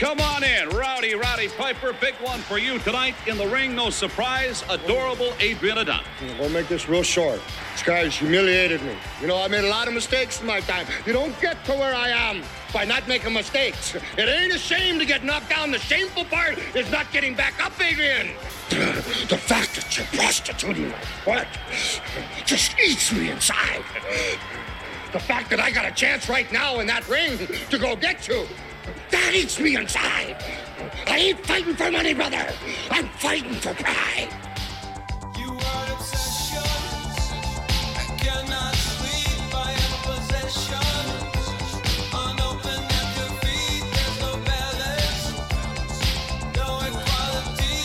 Come on in, Rowdy Roddy Piper. Big one for you tonight in the ring. No surprise, adorable Adrian Adonis. We'll make this real short. This guy's humiliated me. You know, I made a lot of mistakes in my time. You don't get to where I am by not making mistakes. It ain't a shame to get knocked down. The shameful part is not getting back up, Adrian. The fact that you're prostituting my butt just eats me inside. The fact that I got a chance right now in that ring to go get you, that eats me inside. I ain't fighting for money, brother. I'm fighting for pride. You are obsessions. I cannot sleep. I am possessions. Unopened at your feet, there's no balance. No equality.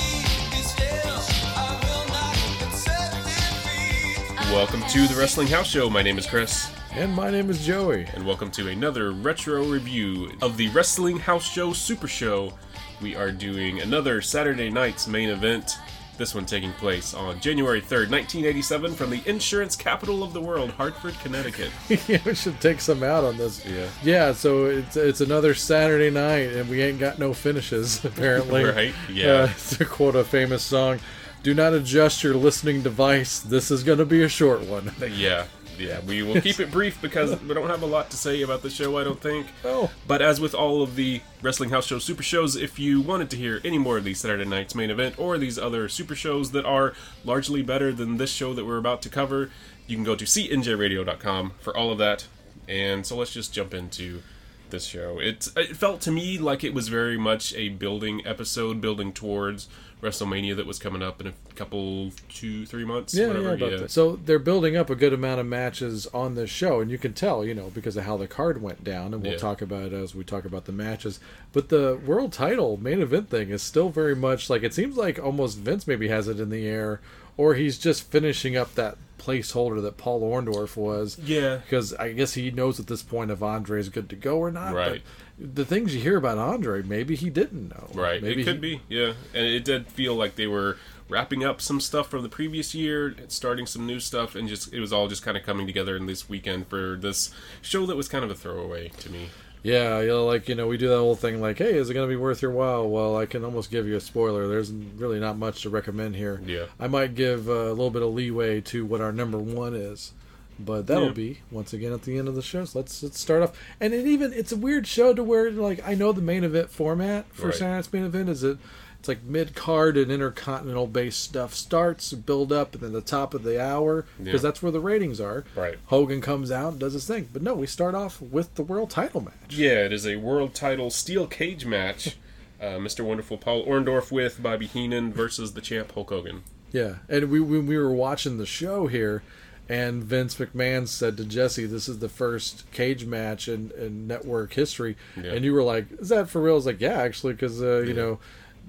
Be still. I will not accept defeat. Welcome to the Wrestling House Show. My name is Chris, And my name is Joey. and welcome to another retro review of the Wrestling House Show Super Show. We are doing another Saturday night's main event. This one taking place on January 3rd, 1987, from the insurance capital of the world, Hartford, Connecticut. yeah, we should take some out on this. Yeah. Yeah, so it's it's another Saturday night and we ain't got no finishes, apparently. Right, yeah. Uh, to quote a famous song, do not adjust your listening device. This is going to be a short one. Yeah, yeah. We will keep it brief because we don't have a lot to say about the show, I don't think. Oh. But as with all of the Wrestling House Show super shows, if you wanted to hear any more of these Saturday night's main event or these other super shows that are largely better than this show that we're about to cover, you can go to cnjradio.com for all of that. And so let's just jump into this show. It it felt to me like it was very much a building episode, building towards WrestleMania that was coming up in a couple, two, three months. Yeah, whatever. yeah, about that. So they're building up a good amount of matches on this show, and you can tell, you know, because of how the card went down, and we'll Yeah. talk about it as we talk about the matches. But the world title main event thing is still very much like it seems like almost Vince maybe has it in the air, or he's just finishing up that placeholder that Paul Orndorff was. Yeah. because I guess he knows at this point if Andre is good to go or not. Right. But the things you hear about Andre, maybe he didn't know. Right. Maybe it could he- be. Yeah. And it did feel like they were wrapping up some stuff from the previous year, starting some new stuff, and just it was all just kind of coming together in this weekend for this show that was kind of a throwaway to me. Yeah, you know, like you know, we do that whole thing like, hey, is it going to be worth your while? Well, I can almost give you a spoiler. There's really not much to recommend here. Yeah. I might give uh, a little bit of leeway to what our number one is, but that'll Yeah. be once again at the end of the show. So let's let's start off. And it even it's a weird show to where like I know the main event format for Right. Saturday Night's main event is it. It's like mid card and intercontinental based stuff starts, build up, and then the top of the hour because Yeah. that's where the ratings are. Right. Hogan comes out and does his thing, but no, we start off with the world title match. Yeah, it is a world title steel cage match. Uh, Mr. Wonderful Paul Orndorff with Bobby Heenan versus the champ Hulk Hogan. Yeah, and we when we were watching the show here, and Vince McMahon said to Jesse, "This is the first cage match in, in network history," Yeah. and you were like, "Is that for real?" I was like, "Yeah, actually, because uh, you know,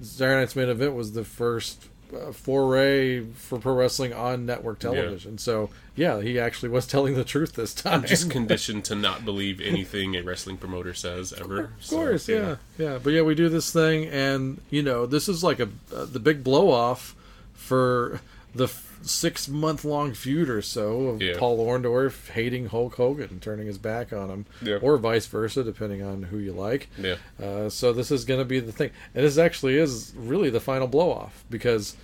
Saturday Night's main event was the first Uh, foray for pro wrestling on network television. So yeah, he actually was telling the truth this time. I'm Just conditioned to not believe anything a wrestling promoter says ever. Of course, yeah, yeah. But yeah, we do this thing, and you know, this is like a uh, the big blow off for the six month long feud or so of Yeah. Paul Orndorff hating Hulk Hogan and turning his back on him, Yeah. or vice versa, depending on who you like. Yeah. Uh, so this is going to be the thing, and this actually is really the final blow off because.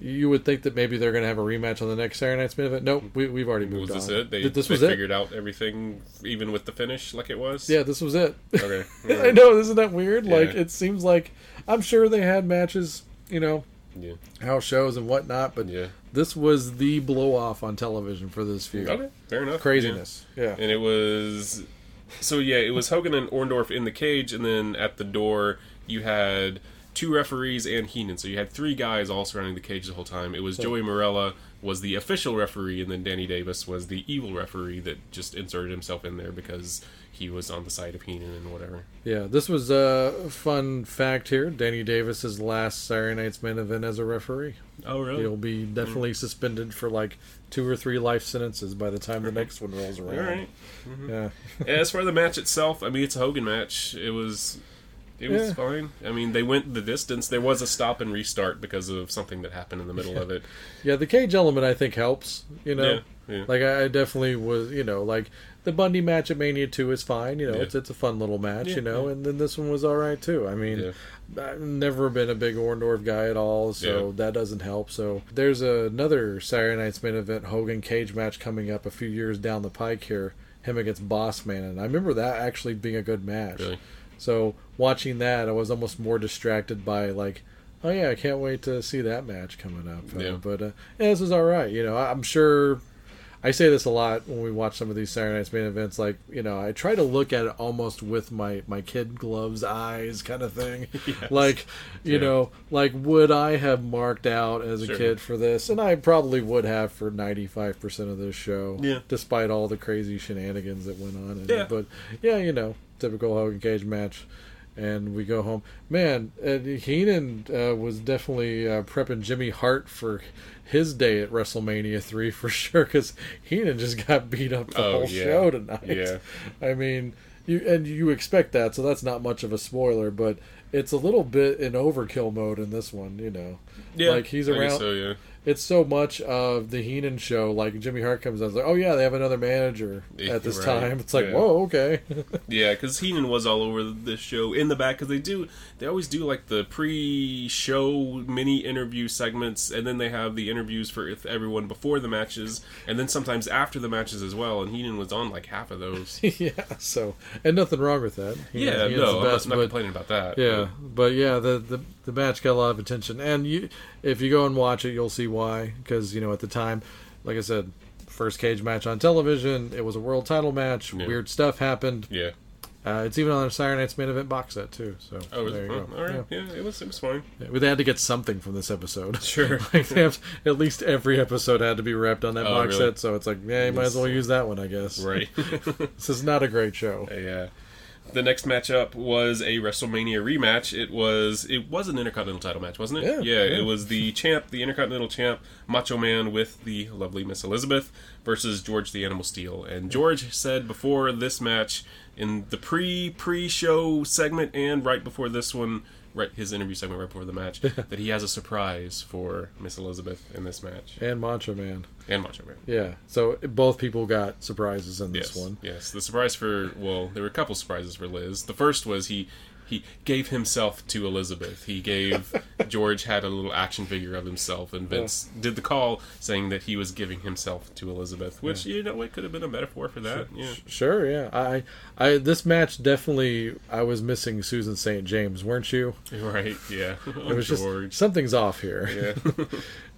You would think that maybe they're going to have a rematch on the next Saturday Night's main event. Nope, we, we've already moved Was this on. it? They, Th- this they was it. figured out everything, even with the finish, like it was? Yeah, this was it. Okay. I know, isn't that weird? Like, it seems like I'm sure they had matches, you know, Yeah. house shows and whatnot, but Yeah. this was the blow off on television for this feud. Okay. Fair enough. Craziness. Yeah. and it was so yeah it was hogan and orndorff in the cage and then at the door you had two referees and heenan. So you had three guys all surrounding the cage the whole time. It was joey marella was the official referee and then danny davis was the evil referee that just inserted himself in there because he was on the side of heenan and whatever. Yeah, this was a fun fact here. Danny Davis's last Saturday Night's main event as a referee. oh really? He'll be definitely hmm. suspended for like two or three life sentences by the time the next one rolls around. all right Yeah. as for the match itself i mean it's a hogan match. It was it was Yeah. fine. I mean, they went the distance. There was a stop and restart because of something that happened in the middle of it. Yeah, the cage element I think helps, you know. Yeah. yeah. Like I, definitely was, you know, like the Bundy match at Mania Two is fine. You know, Yeah. it's it's a fun little match. Yeah, you know, yeah. and then this one was all right too. I mean. Yeah. I've never been a big Orndorff guy at all, so Yeah. that doesn't help. So there's another Saturday Night's main event Hogan cage match coming up a few years down the pike here, him against Boss Man, and I remember that actually being a good match. Really? So watching that, I was almost more distracted by like, oh yeah, I can't wait to see that match coming up. Uh, but uh, yeah, this was all right. You know, I- I'm sure. I say this a lot when we watch some of these Saturday Night's main events. Like, you know, I try to look at it almost with my my kid gloves eyes, kind of thing. Like, you Yeah. know, like would I have marked out as a Sure. kid for this? And I probably would have for 95 percent of this show. Yeah. Despite all the crazy shenanigans that went on. in it. Yeah. But yeah, you know, typical Hogan cage match. And we go home. Man, uh, Heenan uh, was definitely uh, prepping Jimmy Hart for his day at WrestleMania 3 for sure, because Heenan just got beat up the Oh, whole yeah. show tonight. Yeah. I mean, you and you expect that, so that's not much of a spoiler, but it's a little bit in overkill mode in this one, you know. Yeah, Like he's around So yeah, it's so much of the Heenan show. Like Jimmy Hart comes out, it's like, oh yeah, they have another manager at this right. time. It's like, Yeah. whoa, okay. yeah, because Heenan was all over this show in the back because they do they always do like the pre-show mini interview segments, and then they have the interviews for everyone before the matches, and then sometimes after the matches as well. And Heenan was on like half of those. yeah. So, and nothing wrong with that. Heenan- yeah, Heenan's no, I'm not, best, I'm not but- complaining about that. Yeah, but yeah, the, the the match got a lot of attention, and you if you go and watch it, you'll see why. Because you know at the time, like I said, first cage match on television, it was a world title match. Yeah. Weird stuff happened. yeah. Uh, it's even on the Saturday Night's main event box set too. So Oh, was there it? you Oh, go. all right. Yeah. Yeah. it was it was fine. Yeah, they had to get something from this episode. Sure. like they have, at least every episode had to be wrapped on that Oh, box really? set, so it's like, yeah, you might as well use that one, I guess. Right. This is not a great show. Yeah. The next matchup was a WrestleMania rematch. It was it was an Intercontinental title match, wasn't it? Yeah, yeah. yeah. It was the champ, the Intercontinental champ, Macho Man with the lovely Miss Elizabeth versus George the Animal Steele. And George said before this match, in the pre pre show segment and right before this one, right his interview segment right before the match, that he has a surprise for Miss Elizabeth in this match And Macho Man. and Macho Man. Yeah. So both people got surprises in this Yes, one. yes. The surprise for well, there were a couple surprises for Liz. The first was he he gave himself to Elizabeth. He gave George had a little action figure of himself, and Vince did the call saying that he was giving himself to Elizabeth, which you know it could have been a metaphor for that. Yeah, Sure, yeah. I, I, this match definitely, I was missing Susan St. James, weren't you? right. Yeah, It was just something's off here. yeah,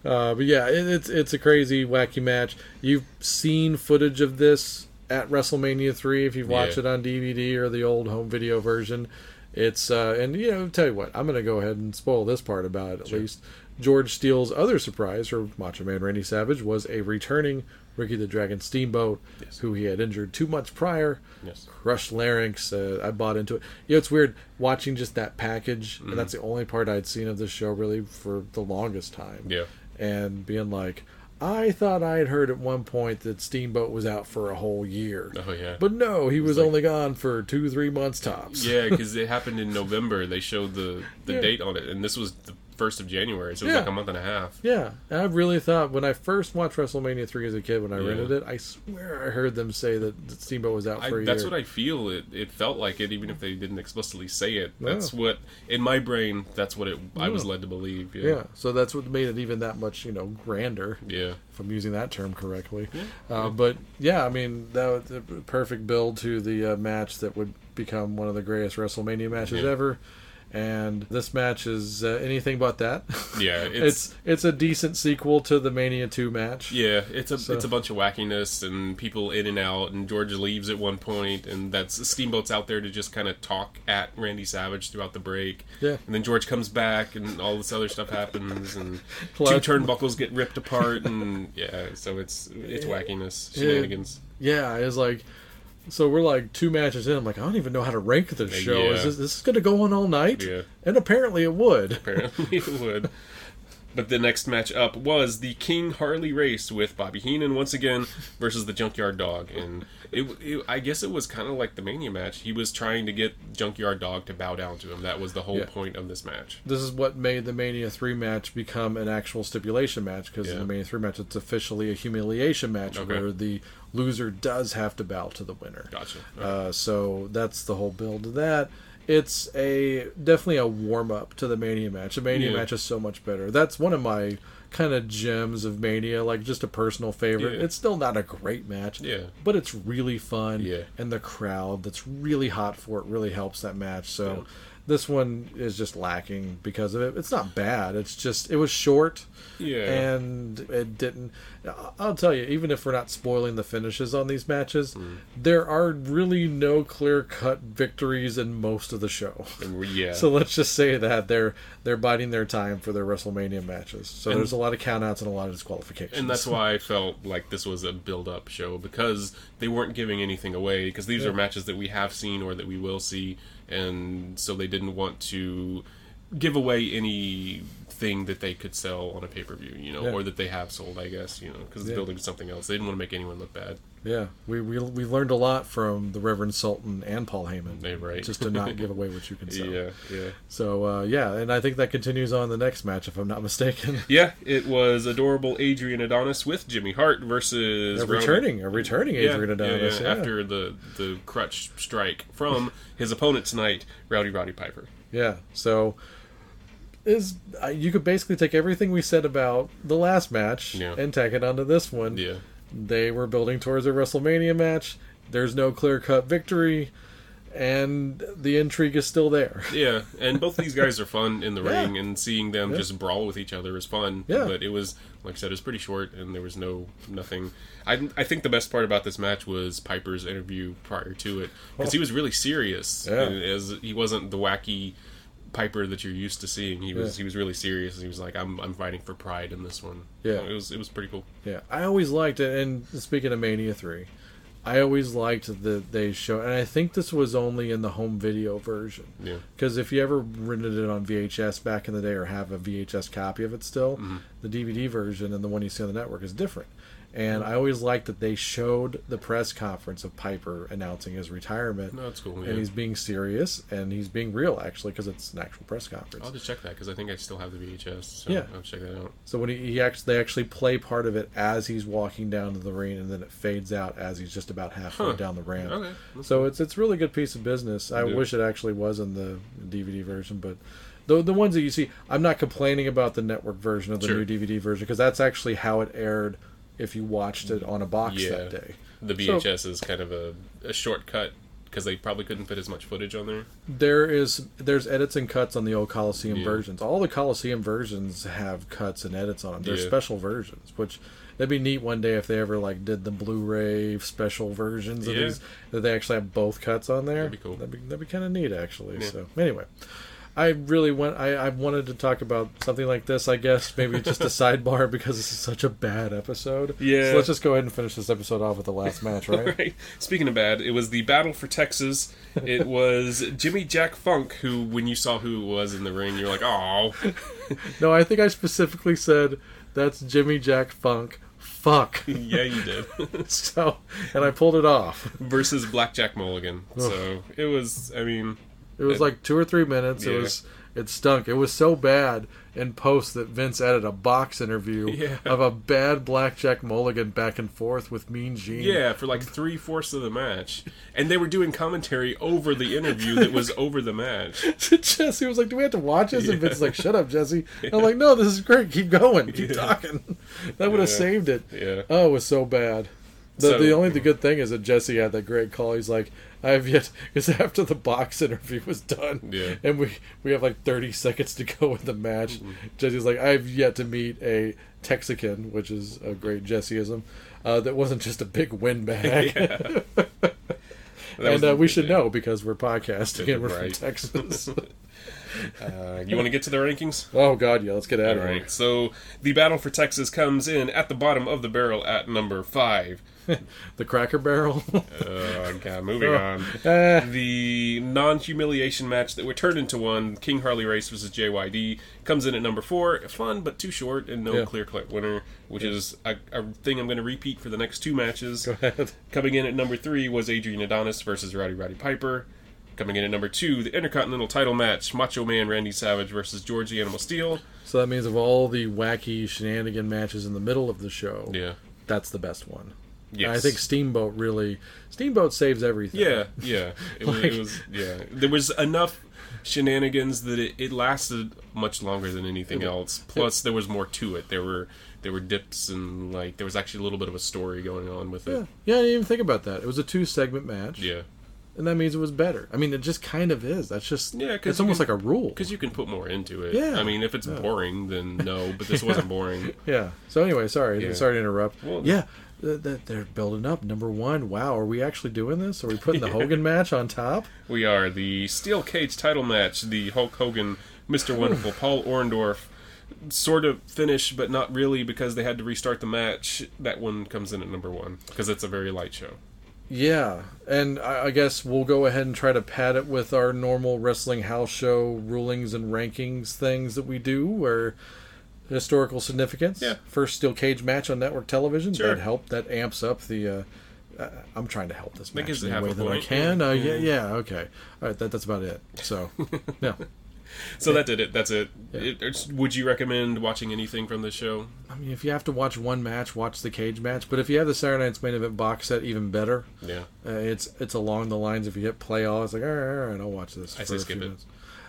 Uh, but yeah, it, it's it's a crazy, wacky match. You've seen footage of this at WrestleMania three if you've watched Yeah. it on DVD or the old home video version. It's uh, and you know, tell you what, I'm gonna go ahead and spoil this part about it at least. George Steele's other surprise for Macho Man Randy Savage was a returning Ricky the Dragon Steamboat, Yes. who he had injured two months prior. Yes. Crushed larynx. Uh, I bought into it. You know, it's weird watching just that package, Mm-hmm. and that's the only part I'd seen of this show really for the longest time yeah. and being like, I thought I had heard at one point that Steamboat was out for a whole year. Oh yeah. But no, he was like- only gone for two, three months tops. yeah, because it happened in November. They showed the the Yeah. date on it, and this was the first of January, so it was Yeah. like a month and a half. Yeah, and I really thought when I first watched WrestleMania three as a kid when I Yeah. rented it, I swear I heard them say that that Steamboat was out I, for a that's year. what I feel. It it felt like it, even if they didn't explicitly say it. That's what in my brain. That's what it. I was led to believe. yeah. Yeah. so that's what made it even that much, you know, grander. Yeah. if I'm using that term correctly. Uh, but yeah, I mean that was the perfect build to the uh, match that would become one of the greatest WrestleMania matches Yeah. ever. And this match is uh, anything but that. Yeah, it's, it's- it's a decent sequel to the Mania two match. Yeah, it's a So- it's a bunch of wackiness and people in and out, and George leaves at one point, and that's Steamboat's out there to just kind of talk at Randy Savage throughout the break. Yeah. and then George comes back, and all this other stuff happens, and two turnbuckles get ripped apart, and yeah, so it's it's wackiness, shenanigans. Yeah, it's like so we're like two matches in. I'm like, I don't even know how to rank this uh, show. Is this, this is going to go on all night? Yeah. And apparently it would. Apparently, it would. But the next match up was the King Harley race with Bobby Heenan once again versus the Junkyard Dog, and it, it I guess it was kind of like the Mania match. He was trying to get Junkyard Dog to bow down to him. That was the whole Yeah. point of this match. This is what made the Mania 3 match become an actual stipulation match because in the Mania 3 match, it's officially a humiliation match Okay. where the loser does have to bow to the winner. Gotcha. Uh, so that's the whole build of that. It's a definitely a warm up to the Mania match. The Mania Yeah. match is so much better. That's one of my kind of gems of Mania, like just a personal favorite. Yeah. It's still not a great match, Yeah. but it's really fun. Yeah. and the crowd that's really hot for it really helps that match. So. Yeah. This one is just lacking because of it. It's not bad. It's just it was short, Yeah. and it didn't. I'll tell you, even if we're not spoiling the finishes on these matches, Mm. there are really no clear cut victories in most of the show. Yeah. So let's just say that they're they're biding their time for their WrestleMania matches. So And- there's a lot of countouts and a lot of disqualifications. and that's why I felt like this was a build-up show because they weren't giving anything away because these are matches that we have seen or that we will see, and so they didn't want to give away anything that they could sell on a pay-per-view, you know, Yeah. or that they have sold, I guess, you know, because it's Yeah. building to something else. They didn't want to make anyone look bad. yeah, we, we we learned a lot from the Reverend Sultan and Paul Heyman. Yeah, right. Just to not give away what you can sell. Yeah, yeah. So uh, yeah, and I think that continues on the next match, if I'm not mistaken. Yeah, it was adorable Adrian Adonis with Jimmy Hart versus a returning, a returning Adrian Adonis. after the the crutch strike from his opponent tonight, Rowdy Roddy Piper. Yeah. So is uh, you could basically take everything we said about the last match Yeah. and tack it onto this one. Yeah, They were building towards a WrestleMania match. There's no clear cut victory, and the intrigue is still there. yeah, and both these guys are fun in the Yeah. ring, and seeing them Yeah. just brawl with each other is fun. Yeah. but it was like I said, it was pretty short, and there was no nothing. I I think the best part about this match was Piper's interview prior to it because he was really serious, Yeah. as he wasn't the wacky. Piper that you're used to seeing. He was Yeah. he was really serious. He was like, "I'm I'm fighting for pride in this one." Yeah. it was it was pretty cool. Yeah, I always liked it. And speaking of Mania three, I always liked that they show, and I think this was only in the home video version. Yeah. Because if you ever rented it on VHS back in the day, or have a VHS copy of it still, Mm-hmm. the DVD version and the one you see on the network is different. And I always liked that they showed the press conference of Piper announcing his retirement. No, that's cool, And yeah. he's being serious, and he's being real actually, because it's an actual press conference. I'll just check that because I think I still have the VHS. So Yeah. I'll check that out. So when he, he actually they actually play part of it as he's walking down to the ring, and then it fades out as he's just about halfway Huh. down the ramp. Okay, that's So it's it's really good piece of business. I Yeah. wish it actually was in the DVD version, but the the ones that you see, I'm not complaining about the network version of the Sure. new DVD version because that's actually how it aired if you watched it on a box Yeah. that day. The So- VHS is kind of a, a shortcut because they probably couldn't fit as much footage on there. There is there's edits and cuts on the old Coliseum Yeah. versions. All the Coliseum versions have cuts and edits on them. They're Yeah. special versions, which that'd be neat one day if they ever like did the Blu-ray special versions of Yeah. these that they actually have both cuts on there. That'd be cool. That'd be, that'd be kind of neat actually. So anyway. I really want. I, I wanted to talk about something like this. I guess maybe just a sidebar because this is such a bad episode. Yeah. So let's just go ahead and finish this episode off with the last match, right? Right. Speaking of bad, it was the battle for Texas. It was Jimmy Jack Funk who, when you saw who it was in the ring, you're like, "Oh, No, I think I specifically said that's Jimmy Jack Funk. Fuck. yeah, you did." so, and I pulled it off. Versus Blackjack Mulligan. So it was. I mean, It was like two or three minutes. It was. It stunk. It was so bad in post that Vince added a box interview Yeah. of a bad blackjack mulligan back and forth with Mean Gene. yeah, for like three fourths of the match, and they were doing commentary over the interview that was over the match. Jesse was like, "Do we have to watch this?" And Vince was like, "Shut up, Jesse." And I'm like, "No, this is great. Keep going. Keep talking." That would have Yeah. saved it. Yeah. Oh, it was so bad. The, So- the only the good thing is that Jesse had that great call. He's like, I have yet because after the box interview was done, Yeah. and we we have like thirty seconds to go in the match. Mm-hmm. Jesse's like, I have yet to meet a Texican, which is a great Jesseism. Uh, that wasn't just a big windbag. Was and uh, we should yeah. know because we're podcasting and we're Right. from Texas. Uh, you want to get to the rankings? Oh God, yeah. Let's get out All of here. right. So the battle for Texas comes in at the bottom of the barrel at number five. The Cracker Barrel. Uh, God, moving on. Eh. The non-humiliation match that would turn into one, King Harley Race versus JYD, comes in at number four. Fun, but too short, and no Yeah. clear-cut winner, which is a, a thing I'm going to repeat for the next two matches. Go ahead. Coming in at number three was Adrian Adonis versus Rowdy Roddy Piper. Coming in at number two, the Intercontinental title match, Macho Man Randy Savage versus George the Animal Steele. So that means of all the wacky shenanigan matches in the middle of the show, Yeah. that's the best one. Yes. I think Steamboat really Steamboat saves everything. Yeah, yeah. It, Like- it was yeah. There was enough shenanigans that it, it lasted much longer than anything else. Plus, there was more to it. There were there were dips and like there was actually a little bit of a story going on with it. Yeah, it. yeah. I didn't even think about that. It was a two segment match. Yeah, and that means it was better. I mean, it just kind of is. That's just Yeah, 'cause It's almost can- like a rule. because you can put more into it. Yeah. I mean, if it's boring, then no. But this wasn't boring. Yeah. So anyway, sorry, Yeah. sorry to interrupt. Well- yeah, th- th- they're building up. Number one. Wow, are we actually doing this? Are we putting the Hogan match on top? We are the steel cage title match. The Hulk Hogan, Mr. Wonderful, Paul Orndorff. Sort of finish, but not really because they had to restart the match. That one comes in at number one because it's a very light show. Yeah, and I, I guess we'll go ahead and try to pad it with our normal wrestling house show rulings and rankings things that we do, where historical significance. Yeah. First steel cage match on network television. Sure. That help. That amps up the. Uh, uh, I'm trying to help this match it in have the way a that I can. yeah. Uh, yeah, Yeah. yeah, okay. All right, that, that's about it. So, no. So that did it. That's it. it would you recommend watching anything from this show? I mean, if you have to watch one match, watch the cage match. But if you have the Saturday Night's main event box set, even better. Yeah. Uh, it's it's along the lines if you hit play all, it's like all right, all right, I'll watch this. I for say a skip few it. minutes.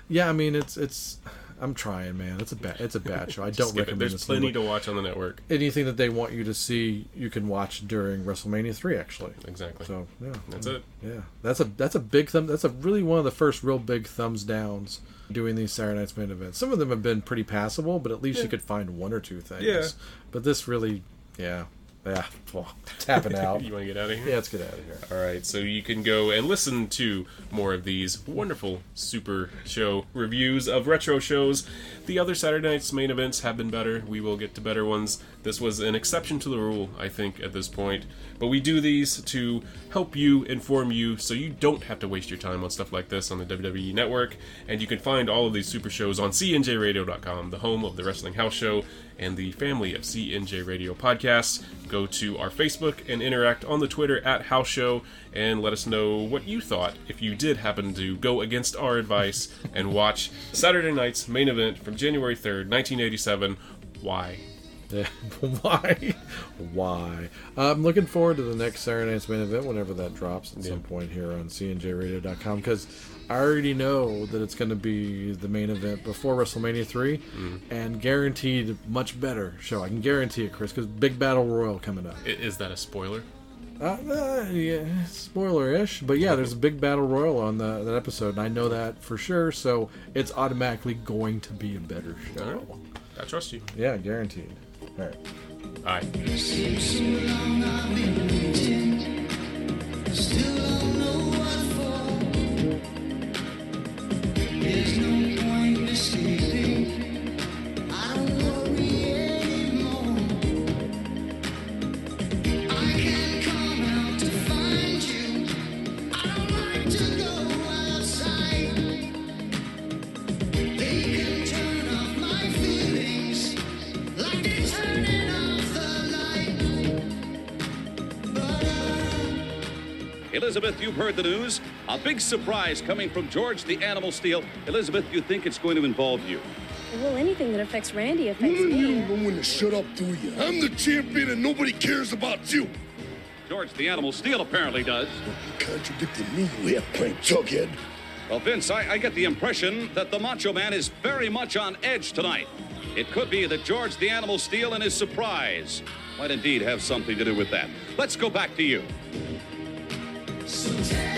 Yeah, I mean it's it's. I'm trying, man. It's a bad it's a bad show. I don't Skip it. recommend There's this. plenty movie. to watch on the network. Anything that they want you to see, you can watch during WrestleMania three. Actually, Exactly. so yeah, That's it. Yeah, that's a that's a big thumb. That's a really one of the first real big thumbs downs doing these Saturday Night's main events. Some of them have been pretty passable, but at least you could find one or two things. Yeah. But this really, yeah, yeah, well, tapping out. You want to get out of here? yeah, let's get out of here. All right, so you can go and listen to more of these wonderful super show reviews of retro shows. The other Saturday night's main events have been better. We will get to better ones. This was an exception to the rule, I think, at this point. But we do these to help you, inform you, so you don't have to waste your time on stuff like this on the WWE Network. And you can find all of these super shows on CNJRadio.com, the home of the Wrestling House Show and the family of CNJ Radio podcasts. Go to our Facebook and interact on the Twitter at House Show and let us know what you thought if you did happen to go against our advice and watch Saturday night's main event from January 3rd, 1987. Why? Yeah, why? Why? I'm looking forward to the next Saturday Night's main event whenever that drops at some point here on CNJRadio.com because I already know that it's going to be the main event before WrestleMania 3 Mm. and guaranteed much better show. I can guarantee it, Chris, because Big Battle Royal coming up. Is that a spoiler? Uh, uh, yeah, spoiler-ish, but yeah, there's a big battle royal on the, that episode, and I know that for sure. So it's automatically going to be a better show. Right. I trust you. Yeah, guaranteed. All right. Elizabeth, you've heard the news. A big surprise coming from George the Animal Steele. Elizabeth, you think it's going to involve you? Well, anything that affects Randy affects You me. don't know when to shut up, do you? I'm the champion and nobody cares about you. George the Animal Steele apparently does. You contradicted me, you half-pint jughead. Well, Vince, I, I get the impression that the Macho Man is very much on edge tonight. It could be that George the Animal Steele and his surprise might indeed have something to do with that. Let's go back to you. So